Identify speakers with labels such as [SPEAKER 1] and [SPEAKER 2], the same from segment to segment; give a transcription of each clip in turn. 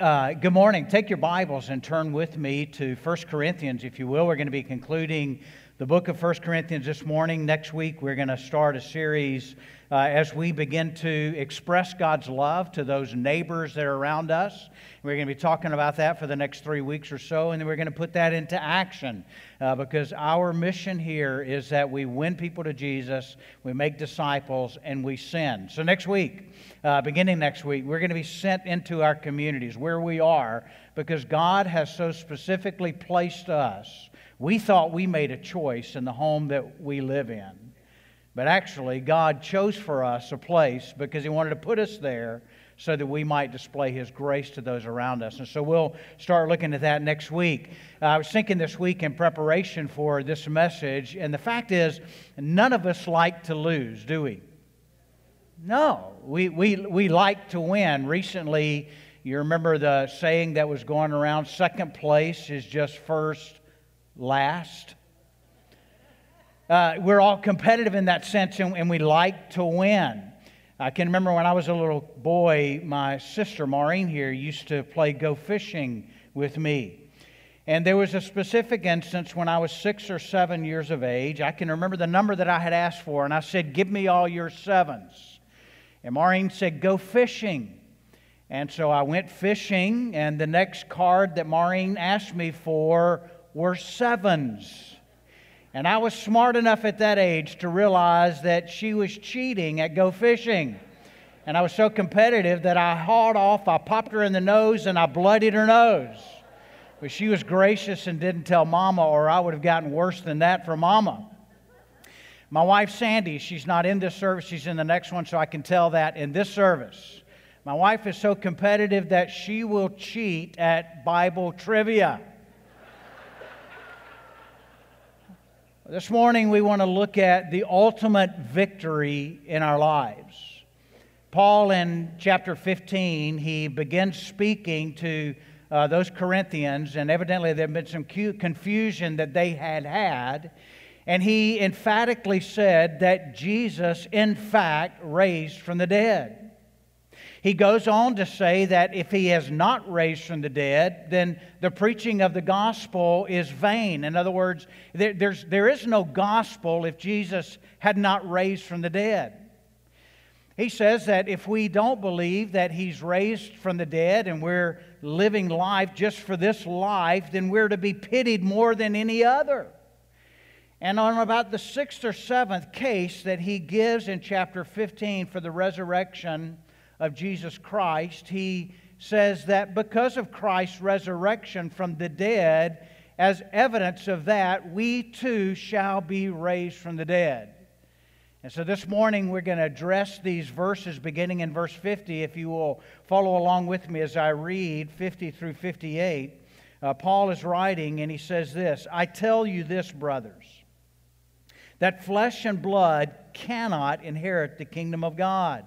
[SPEAKER 1] uh, good morning. Take your Bibles and turn with me to 1 Corinthians, if you will. We're going to be concluding the book of 1 Corinthians this morning. Next week, we're going to start a series uh, as we begin to express God's love to those neighbors that are around us. We're going to be talking about that for the next three weeks or so, and then we're going to put that into action uh, because our mission here is that we win people to Jesus, we make disciples, and we send. So, next week, uh, beginning next week, we're going to be sent into our communities where we are because God has so specifically placed us. We thought we made a choice in the home that we live in. But actually, God chose for us a place because He wanted to put us there so that we might display His grace to those around us. And so we'll start looking at that next week. Uh, I was thinking this week in preparation for this message, and the fact is, none of us like to lose, do we? No, we, we, we like to win. Recently, you remember the saying that was going around second place is just first, last. Uh, we're all competitive in that sense, and, and we like to win. I can remember when I was a little boy, my sister Maureen here used to play go fishing with me. And there was a specific instance when I was six or seven years of age. I can remember the number that I had asked for, and I said, Give me all your sevens. And Maureen said, Go fishing. And so I went fishing, and the next card that Maureen asked me for were sevens. And I was smart enough at that age to realize that she was cheating at Go Fishing. And I was so competitive that I hauled off, I popped her in the nose, and I bloodied her nose. But she was gracious and didn't tell Mama, or I would have gotten worse than that for Mama. My wife, Sandy, she's not in this service, she's in the next one, so I can tell that in this service. My wife is so competitive that she will cheat at Bible trivia. This morning, we want to look at the ultimate victory in our lives. Paul, in chapter 15, he begins speaking to uh, those Corinthians, and evidently there had been some confusion that they had had. And he emphatically said that Jesus, in fact, raised from the dead. He goes on to say that if he has not raised from the dead, then the preaching of the gospel is vain. In other words, there, there's, there is no gospel if Jesus had not raised from the dead. He says that if we don't believe that he's raised from the dead and we're living life just for this life, then we're to be pitied more than any other. And on about the sixth or seventh case that he gives in chapter 15 for the resurrection of Jesus Christ, he says that because of Christ's resurrection from the dead, as evidence of that, we too shall be raised from the dead. And so this morning we're going to address these verses beginning in verse 50. If you will follow along with me as I read 50 through 58, uh, Paul is writing and he says this I tell you this, brothers, that flesh and blood cannot inherit the kingdom of God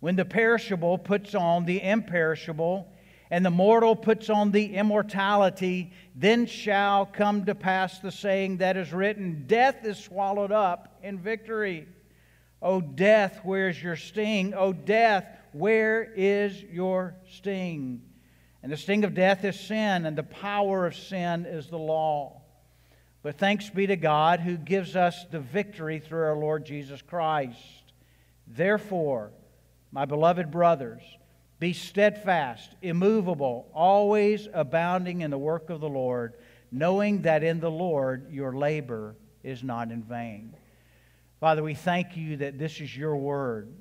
[SPEAKER 1] When the perishable puts on the imperishable, and the mortal puts on the immortality, then shall come to pass the saying that is written Death is swallowed up in victory. O death, where's your sting? O death, where is your sting? And the sting of death is sin, and the power of sin is the law. But thanks be to God who gives us the victory through our Lord Jesus Christ. Therefore, my beloved brothers, be steadfast, immovable, always abounding in the work of the Lord, knowing that in the Lord your labor is not in vain. Father, we thank you that this is your word.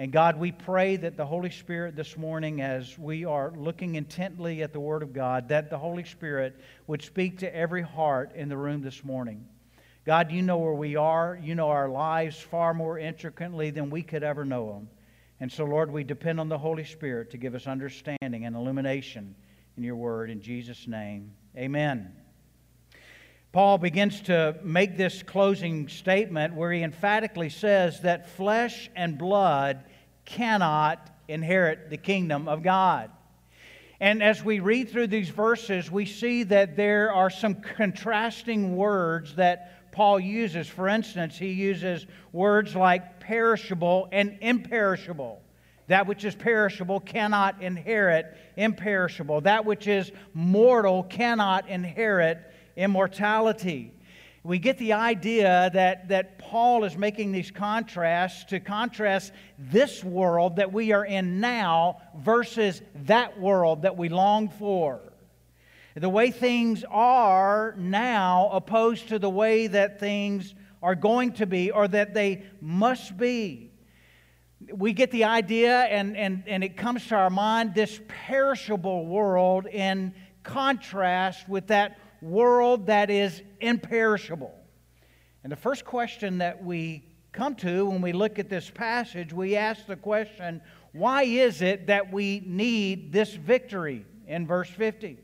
[SPEAKER 1] And God, we pray that the Holy Spirit this morning, as we are looking intently at the Word of God, that the Holy Spirit would speak to every heart in the room this morning. God, you know where we are. You know our lives far more intricately than we could ever know them. And so, Lord, we depend on the Holy Spirit to give us understanding and illumination in your word. In Jesus' name, amen. Paul begins to make this closing statement where he emphatically says that flesh and blood cannot inherit the kingdom of God. And as we read through these verses, we see that there are some contrasting words that Paul uses. For instance, he uses words like perishable and imperishable. That which is perishable cannot inherit imperishable. That which is mortal cannot inherit immortality. We get the idea that, that Paul is making these contrasts to contrast this world that we are in now versus that world that we long for. The way things are now, opposed to the way that things are going to be or that they must be. We get the idea, and, and, and it comes to our mind this perishable world in contrast with that world that is imperishable. And the first question that we come to when we look at this passage, we ask the question why is it that we need this victory in verse 50?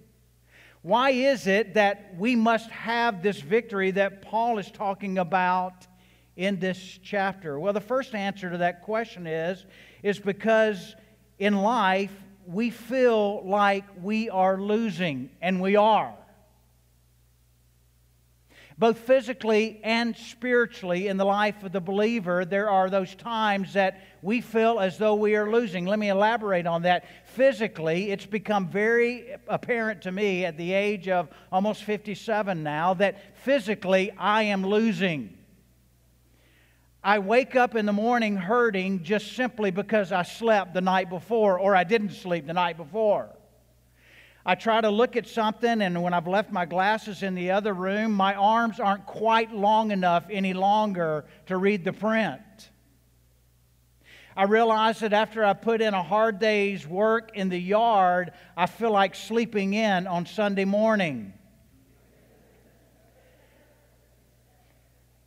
[SPEAKER 1] Why is it that we must have this victory that Paul is talking about in this chapter? Well, the first answer to that question is is because in life we feel like we are losing and we are both physically and spiritually in the life of the believer, there are those times that we feel as though we are losing. Let me elaborate on that. Physically, it's become very apparent to me at the age of almost 57 now that physically I am losing. I wake up in the morning hurting just simply because I slept the night before or I didn't sleep the night before. I try to look at something, and when I've left my glasses in the other room, my arms aren't quite long enough any longer to read the print. I realize that after I put in a hard day's work in the yard, I feel like sleeping in on Sunday morning.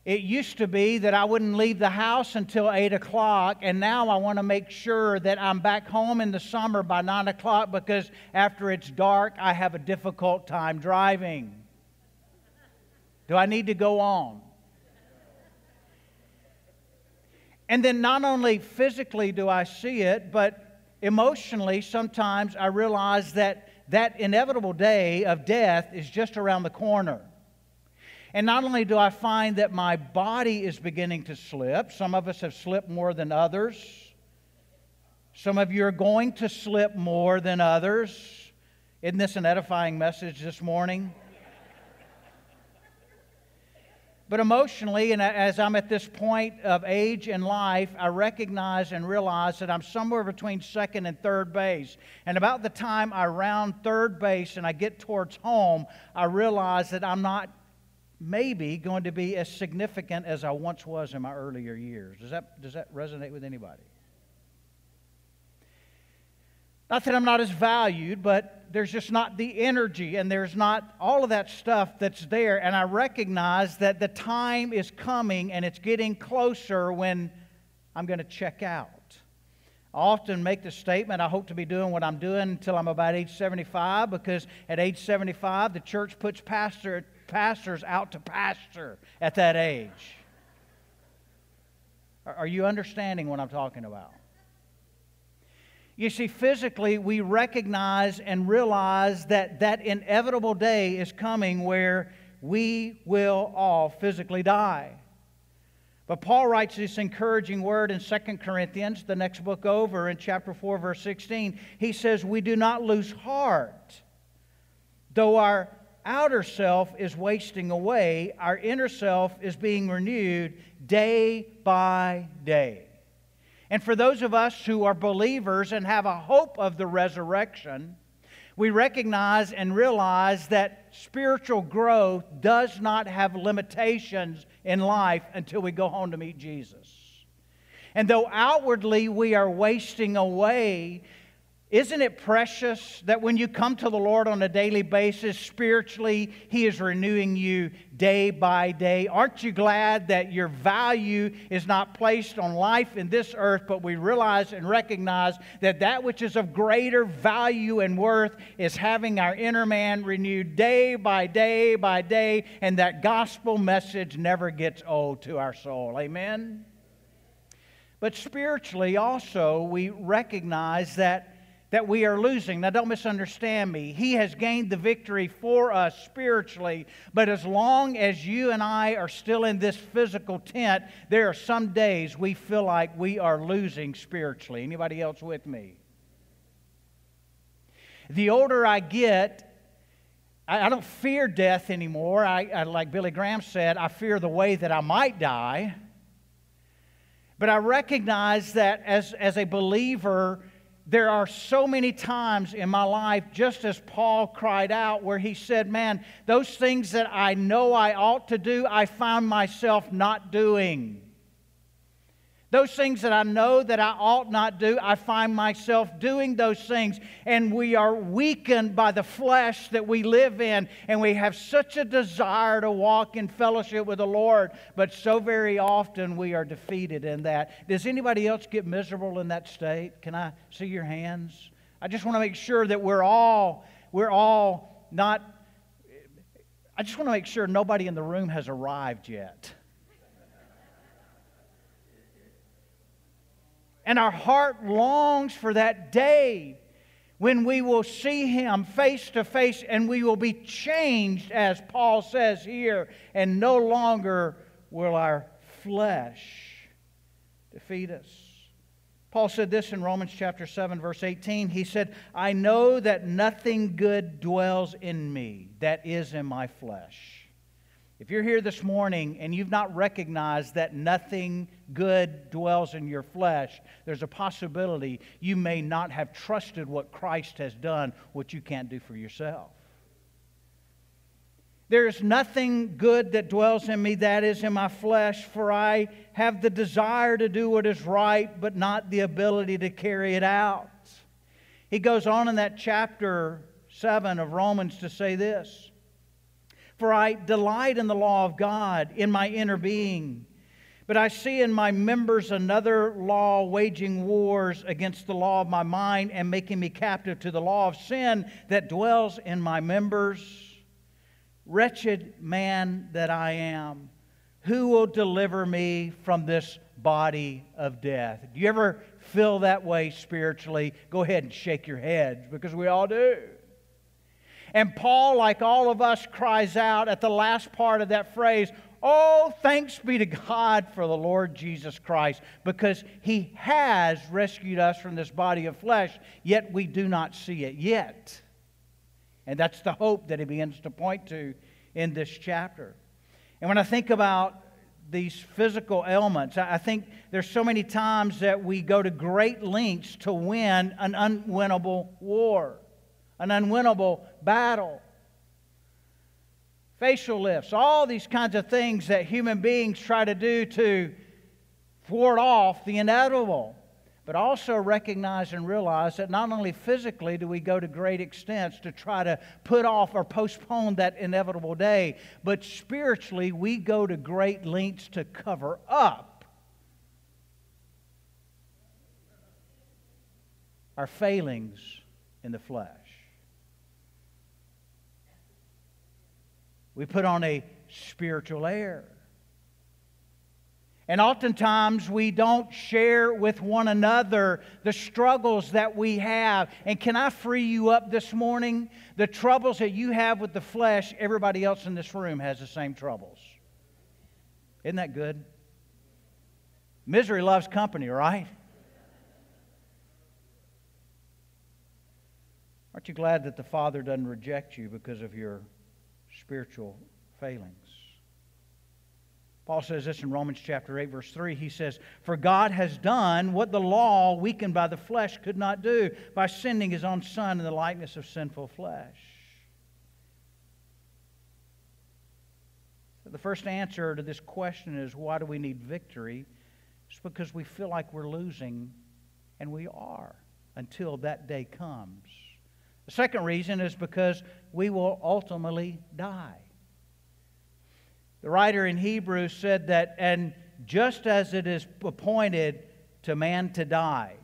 [SPEAKER 1] It used to be that I wouldn't leave the house until 8 o'clock, and now I want to make sure that I'm back home in the summer by 9 o'clock because after it's dark, I have a difficult time driving. Do I need to go on? And then not only physically do I see it, but emotionally, sometimes I realize that that inevitable day of death is just around the corner. And not only do I find that my body is beginning to slip, some of us have slipped more than others. Some of you are going to slip more than others. Isn't this an edifying message this morning? But emotionally, and as I'm at this point of age in life, I recognize and realize that I'm somewhere between second and third base. And about the time I round third base and I get towards home, I realize that I'm not maybe going to be as significant as I once was in my earlier years. Does that, does that resonate with anybody? Not that I'm not as valued, but there's just not the energy and there's not all of that stuff that's there. And I recognize that the time is coming and it's getting closer when I'm going to check out. I often make the statement I hope to be doing what I'm doing until I'm about age 75 because at age 75, the church puts pastor pastors out to pasture at that age. Are you understanding what I'm talking about? You see, physically, we recognize and realize that that inevitable day is coming where we will all physically die. But Paul writes this encouraging word in 2 Corinthians, the next book over, in chapter 4, verse 16. He says, We do not lose heart, though our outer self is wasting away, our inner self is being renewed day by day. And for those of us who are believers and have a hope of the resurrection, we recognize and realize that spiritual growth does not have limitations in life until we go home to meet Jesus. And though outwardly we are wasting away, Isn't it precious that when you come to the Lord on a daily basis, spiritually, He is renewing you day by day? Aren't you glad that your value is not placed on life in this earth, but we realize and recognize that that which is of greater value and worth is having our inner man renewed day by day by day, and that gospel message never gets old to our soul? Amen? But spiritually, also, we recognize that that we are losing. Now, don't misunderstand me. He has gained the victory for us spiritually, but as long as you and I are still in this physical tent, there are some days we feel like we are losing spiritually. Anybody else with me? The older I get, I, don't fear death anymore. I, I, like Billy Graham said, I fear the way that I might die. But I recognize that as, as a believer, there are so many times in my life, just as Paul cried out, where he said, Man, those things that I know I ought to do, I found myself not doing. Those things that I know that I ought not do, I find myself doing those things. And we are weakened by the flesh that we live in. And we have such a desire to walk in fellowship with the Lord. But so very often we are defeated in that. Does anybody else get miserable in that state? Can I see your hands? I just want to make sure that we're all, we're all not, I just want to make sure nobody in the room has arrived yet. And our heart longs for that day when we will see him face to face and we will be changed, as Paul says here, and no longer will our flesh defeat us. Paul said this in Romans chapter 7, verse 18. He said, I know that nothing good dwells in me, that is in my flesh. If you're here this morning and you've not recognized that nothing good dwells in your flesh, there's a possibility you may not have trusted what Christ has done, what you can't do for yourself. There is nothing good that dwells in me, that is in my flesh, for I have the desire to do what is right, but not the ability to carry it out. He goes on in that chapter 7 of Romans to say this. For I delight in the law of God in my inner being. But I see in my members another law waging wars against the law of my mind and making me captive to the law of sin that dwells in my members. Wretched man that I am, who will deliver me from this body of death? Do you ever feel that way spiritually? Go ahead and shake your heads because we all do. And Paul, like all of us, cries out at the last part of that phrase, Oh, thanks be to God for the Lord Jesus Christ, because he has rescued us from this body of flesh, yet we do not see it yet. And that's the hope that he begins to point to in this chapter. And when I think about these physical ailments, I think there's so many times that we go to great lengths to win an unwinnable war an unwinnable battle. Facial lifts, all these kinds of things that human beings try to do to thwart off the inevitable. But also recognize and realize that not only physically do we go to great extents to try to put off or postpone that inevitable day, but spiritually we go to great lengths to cover up our failings in the flesh. We put on a spiritual air. And oftentimes we don't share with one another the struggles that we have. And can I free you up this morning? The troubles that you have with the flesh, everybody else in this room has the same troubles. Isn't that good? Misery loves company, right? Aren't you glad that the Father doesn't reject you because of your spiritual failings. Paul says this in Romans chapter 8, verse 3. He says, For God has done what the law, weakened by the flesh, could not do by sending his own Son in the likeness of sinful flesh. The first answer to this question is why do we need victory? It's because we feel like we're losing, and we are. until that day comes. The second reason is because we will ultimately die. The writer in Hebrews said that, and just as it is appointed to man to die,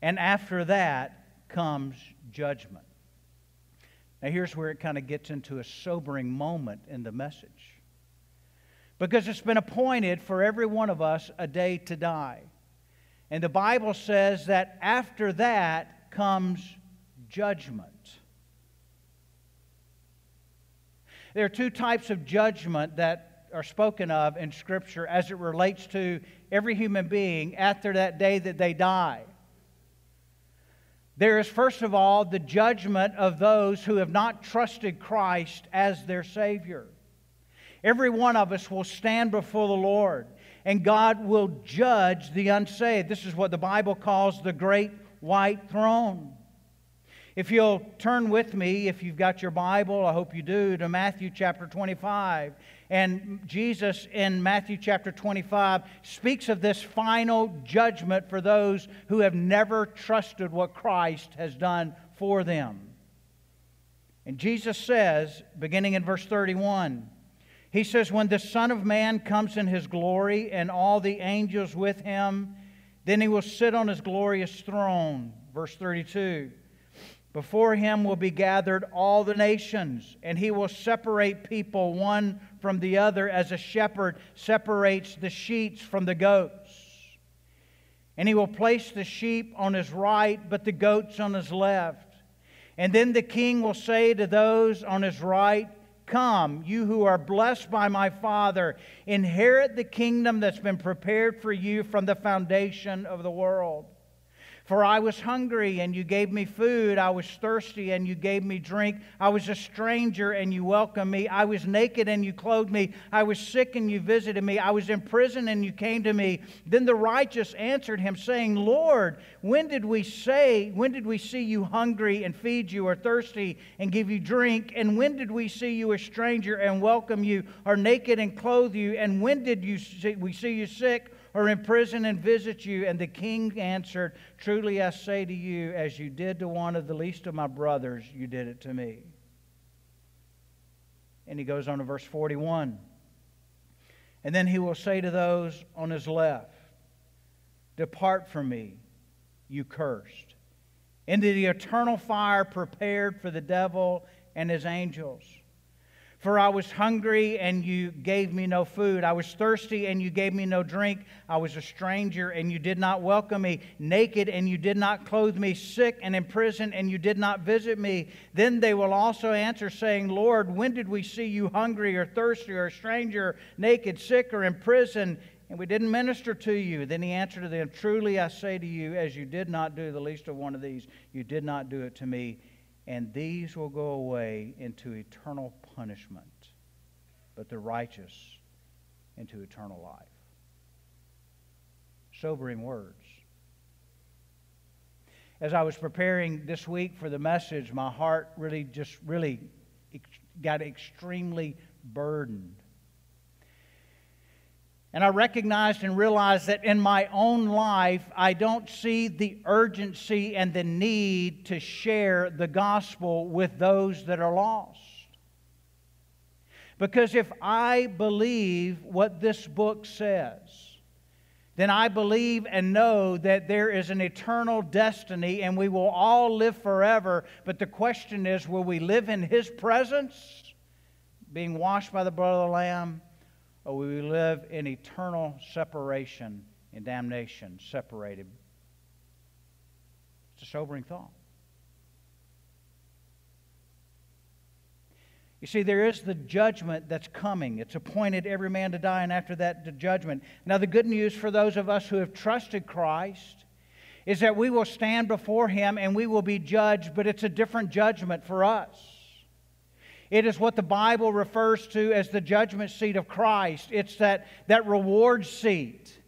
[SPEAKER 1] and after that comes judgment. Now, here's where it kind of gets into a sobering moment in the message. Because it's been appointed for every one of us a day to die. And the Bible says that after that comes judgment. There are two types of judgment that are spoken of in Scripture as it relates to every human being after that day that they die. There is, first of all, the judgment of those who have not trusted Christ as their Savior. Every one of us will stand before the Lord, and God will judge the unsaved. This is what the Bible calls the great white throne. If you'll turn with me, if you've got your Bible, I hope you do, to Matthew chapter 25. And Jesus in Matthew chapter 25 speaks of this final judgment for those who have never trusted what Christ has done for them. And Jesus says, beginning in verse 31, He says, When the Son of Man comes in his glory and all the angels with him, then he will sit on his glorious throne. Verse 32. Before him will be gathered all the nations, and he will separate people one from the other as a shepherd separates the sheep from the goats. And he will place the sheep on his right, but the goats on his left. And then the king will say to those on his right, Come, you who are blessed by my Father, inherit the kingdom that's been prepared for you from the foundation of the world. For I was hungry, and you gave me food. I was thirsty, and you gave me drink. I was a stranger, and you welcomed me. I was naked, and you clothed me. I was sick, and you visited me. I was in prison, and you came to me. Then the righteous answered him, saying, Lord, when did we say, when did we see you hungry and feed you, or thirsty and give you drink? And when did we see you a stranger and welcome you, or naked and clothe you? And when did you see, we see you sick? Or in prison and visit you? And the king answered, Truly I say to you, as you did to one of the least of my brothers, you did it to me. And he goes on to verse 41. And then he will say to those on his left, Depart from me, you cursed, into the eternal fire prepared for the devil and his angels. For I was hungry and you gave me no food. I was thirsty and you gave me no drink. I was a stranger and you did not welcome me. Naked and you did not clothe me. Sick and in prison and you did not visit me. Then they will also answer, saying, Lord, when did we see you hungry or thirsty or a stranger, naked, sick, or in prison? And we didn't minister to you. Then he answered to them, Truly I say to you, as you did not do the least of one of these, you did not do it to me and these will go away into eternal punishment, but the righteous into eternal life. Sobering words. As I was preparing this week for the message, my heart really just really got extremely burdened and I recognized and realized that in my own life, I don't see the urgency and the need to share the gospel with those that are lost. Because if I believe what this book says, then I believe and know that there is an eternal destiny and we will all live forever. But the question is will we live in His presence, being washed by the blood of the Lamb? Or we live in eternal separation and damnation, separated. It's a sobering thought. You see, there is the judgment that's coming. It's appointed every man to die, and after that, the judgment. Now, the good news for those of us who have trusted Christ is that we will stand before Him and we will be judged, but it's a different judgment for us. It is what the Bible refers to as the judgment seat of Christ. It's that, that reward seat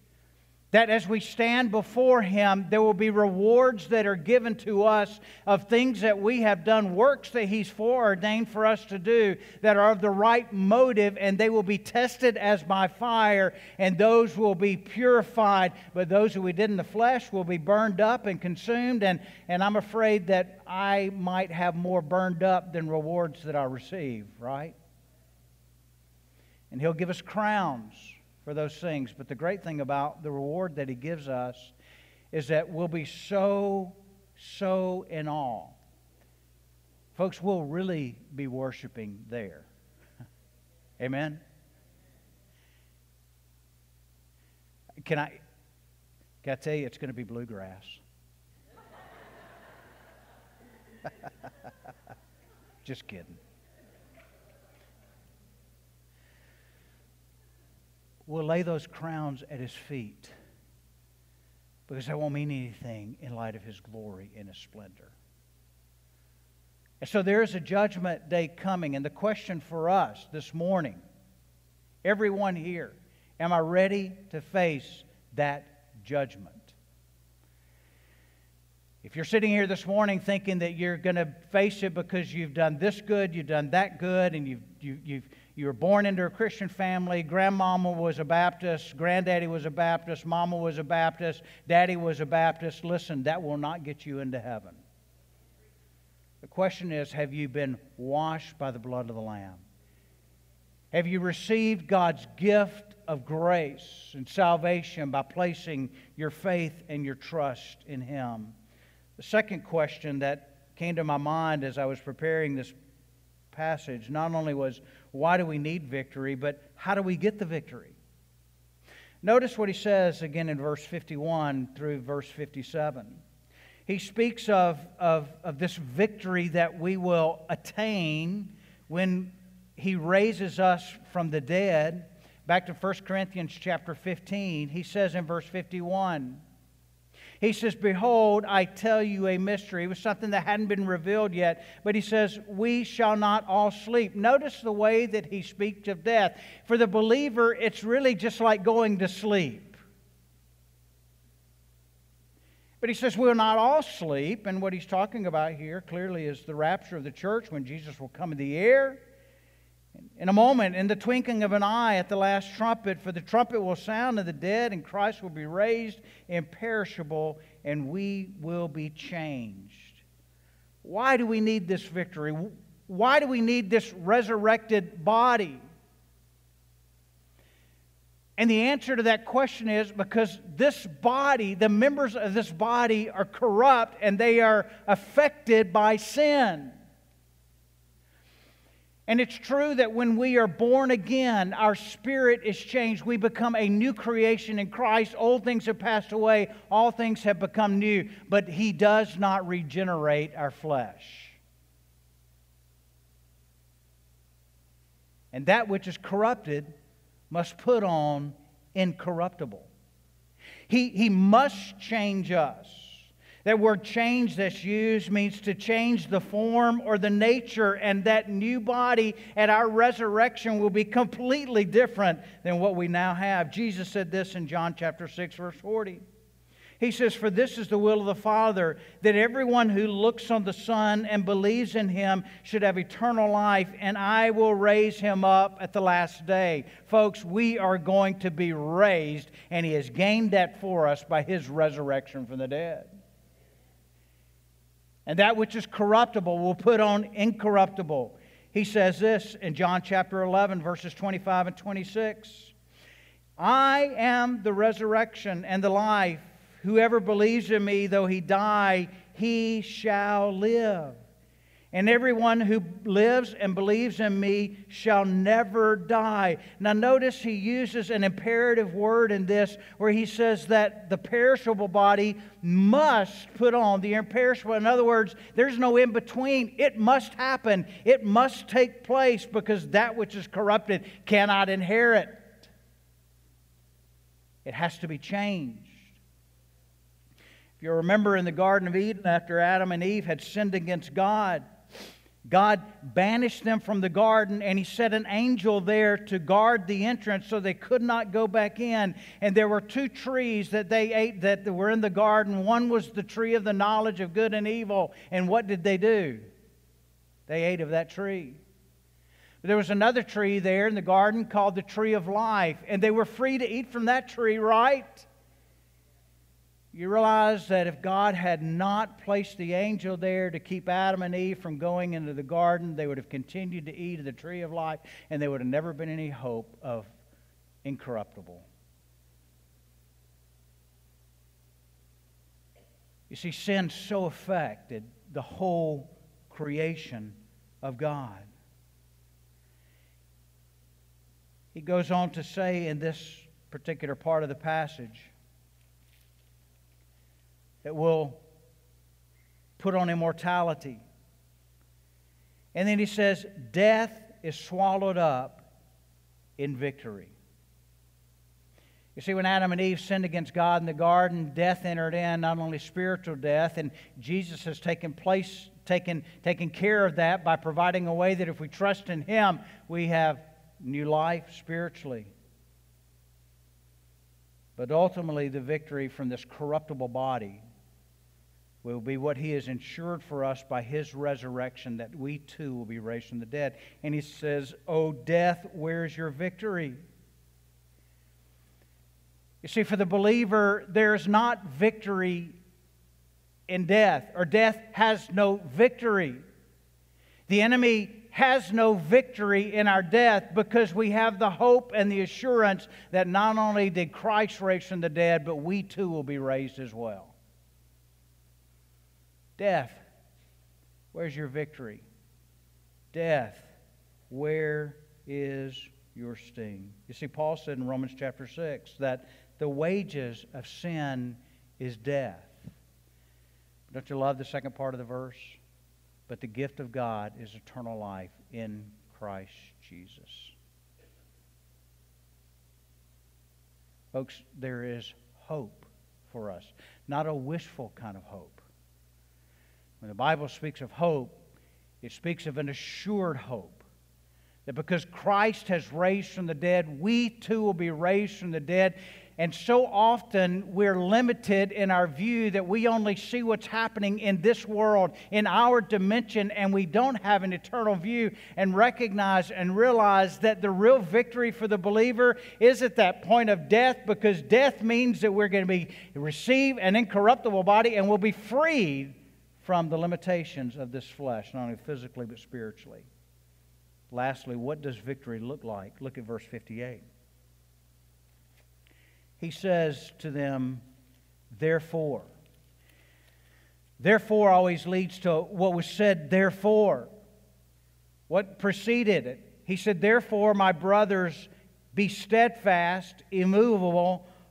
[SPEAKER 1] that as we stand before Him, there will be rewards that are given to us of things that we have done, works that He's foreordained for us to do that are of the right motive, and they will be tested as by fire, and those will be purified. But those who we did in the flesh will be burned up and consumed, and, and I'm afraid that I might have more burned up than rewards that I receive, right? And He'll give us crowns for those things. But the great thing about the reward that He gives us is that we'll be so, so in awe. Folks, we'll really be worshiping there. Amen? Can I, can I tell you, it's going to be bluegrass. Just kidding. Will lay those crowns at his feet because they won't mean anything in light of his glory and his splendor. And so there is a judgment day coming. And the question for us this morning, everyone here, am I ready to face that judgment? If you're sitting here this morning thinking that you're going to face it because you've done this good, you've done that good, and you've, you, you've, you were born into a Christian family. Grandmama was a Baptist. Granddaddy was a Baptist. Mama was a Baptist. Daddy was a Baptist. Listen, that will not get you into heaven. The question is have you been washed by the blood of the Lamb? Have you received God's gift of grace and salvation by placing your faith and your trust in Him? The second question that came to my mind as I was preparing this passage not only was why do we need victory, but how do we get the victory? Notice what he says again in verse 51 through verse 57. He speaks of, of, of this victory that we will attain when he raises us from the dead. Back to 1 Corinthians chapter 15, he says in verse 51 he says, Behold, I tell you a mystery. It was something that hadn't been revealed yet. But he says, We shall not all sleep. Notice the way that he speaks of death. For the believer, it's really just like going to sleep. But he says, We'll not all sleep. And what he's talking about here clearly is the rapture of the church when Jesus will come in the air. In a moment, in the twinkling of an eye at the last trumpet, for the trumpet will sound of the dead, and Christ will be raised imperishable, and we will be changed. Why do we need this victory? Why do we need this resurrected body? And the answer to that question is because this body, the members of this body, are corrupt and they are affected by sin. And it's true that when we are born again, our spirit is changed. We become a new creation in Christ. Old things have passed away, all things have become new. But He does not regenerate our flesh. And that which is corrupted must put on incorruptible. He, he must change us. That word change that's used means to change the form or the nature, and that new body at our resurrection will be completely different than what we now have. Jesus said this in John chapter 6, verse 40. He says, For this is the will of the Father, that everyone who looks on the Son and believes in him should have eternal life, and I will raise him up at the last day. Folks, we are going to be raised, and he has gained that for us by his resurrection from the dead. And that which is corruptible will put on incorruptible. He says this in John chapter 11, verses 25 and 26. I am the resurrection and the life. Whoever believes in me, though he die, he shall live and everyone who lives and believes in me shall never die. Now, notice he uses an imperative word in this where he says that the perishable body must put on the imperishable. In other words, there's no in between. It must happen, it must take place because that which is corrupted cannot inherit. It has to be changed. If you remember in the Garden of Eden, after Adam and Eve had sinned against God, God banished them from the garden, and He set an angel there to guard the entrance so they could not go back in. And there were two trees that they ate that were in the garden. One was the tree of the knowledge of good and evil. And what did they do? They ate of that tree. There was another tree there in the garden called the tree of life, and they were free to eat from that tree, right? You realize that if God had not placed the angel there to keep Adam and Eve from going into the garden, they would have continued to eat of the tree of life and there would have never been any hope of incorruptible. You see, sin so affected the whole creation of God. He goes on to say in this particular part of the passage, that will put on immortality. And then he says, Death is swallowed up in victory. You see, when Adam and Eve sinned against God in the garden, death entered in, not only spiritual death, and Jesus has taken place, taken, taken care of that by providing a way that if we trust in Him, we have new life spiritually. But ultimately, the victory from this corruptible body will be what he has ensured for us by his resurrection, that we too will be raised from the dead. And he says, O death, where's your victory? You see, for the believer, there's not victory in death, or death has no victory. The enemy has no victory in our death because we have the hope and the assurance that not only did Christ raise from the dead, but we too will be raised as well. Death, where's your victory? Death, where is your sting? You see, Paul said in Romans chapter 6 that the wages of sin is death. Don't you love the second part of the verse? But the gift of God is eternal life in Christ Jesus. Folks, there is hope for us, not a wishful kind of hope when the Bible speaks of hope, it speaks of an assured hope. That because Christ has raised from the dead, we too will be raised from the dead. And so often we're limited in our view that we only see what's happening in this world, in our dimension, and we don't have an eternal view and recognize and realize that the real victory for the believer is at that point of death because death means that we're going to be receive an incorruptible body and we'll be freed from the limitations of this flesh, not only physically but spiritually. Lastly, what does victory look like? Look at verse 58. He says to them, Therefore. Therefore always leads to what was said, therefore. What preceded it? He said, Therefore, my brothers, be steadfast, immovable,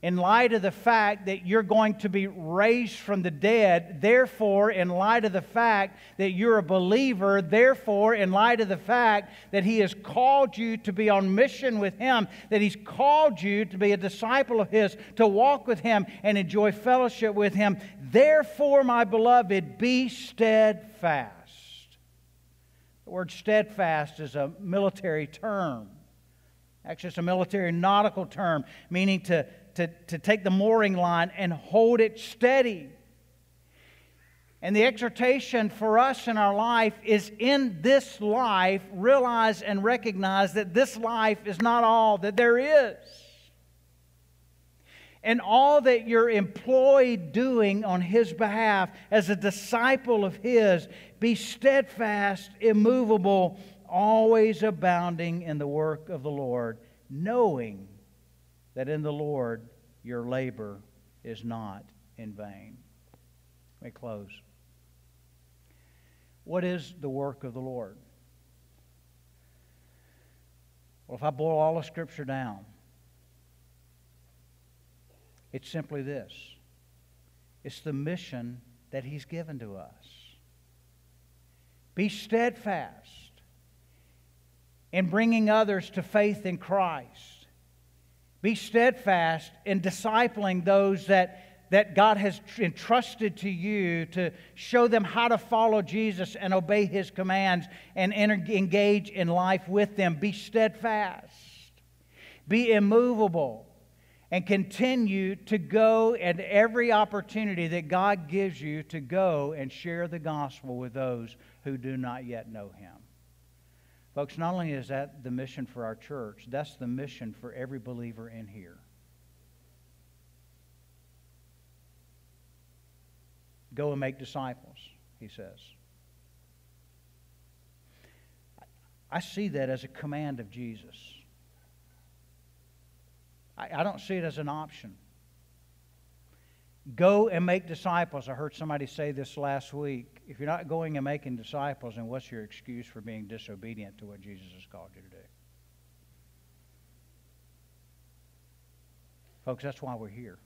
[SPEAKER 1] in light of the fact that you're going to be raised from the dead, therefore, in light of the fact that you're a believer, therefore, in light of the fact that He has called you to be on mission with Him, that He's called you to be a disciple of His, to walk with Him and enjoy fellowship with Him, therefore, my beloved, be steadfast. The word steadfast is a military term. Actually, it's a military nautical term, meaning to to, to take the mooring line and hold it steady. And the exhortation for us in our life is in this life, realize and recognize that this life is not all that there is. And all that you're employed doing on His behalf as a disciple of His, be steadfast, immovable, always abounding in the work of the Lord, knowing that in the Lord your labor is not in vain. Let me close. What is the work of the Lord? Well, if I boil all of Scripture down, it's simply this it's the mission that He's given to us. Be steadfast, in bringing others to faith in Christ. Be steadfast in discipling those that that God has entrusted to you to show them how to follow Jesus and obey his commands and engage in life with them. Be steadfast, be immovable, and continue to go at every opportunity that God gives you to go and share the gospel with those who do not yet know him. Folks, not only is that the mission for our church, that's the mission for every believer in here. Go and make disciples, he says. I see that as a command of Jesus. I, I don't see it as an option. Go and make disciples. I heard somebody say this last week. If you're not going and making disciples, then what's your excuse for being disobedient to what Jesus has called you to do? Folks, that's why we're here.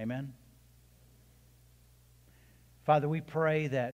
[SPEAKER 1] Amen? Father, we pray that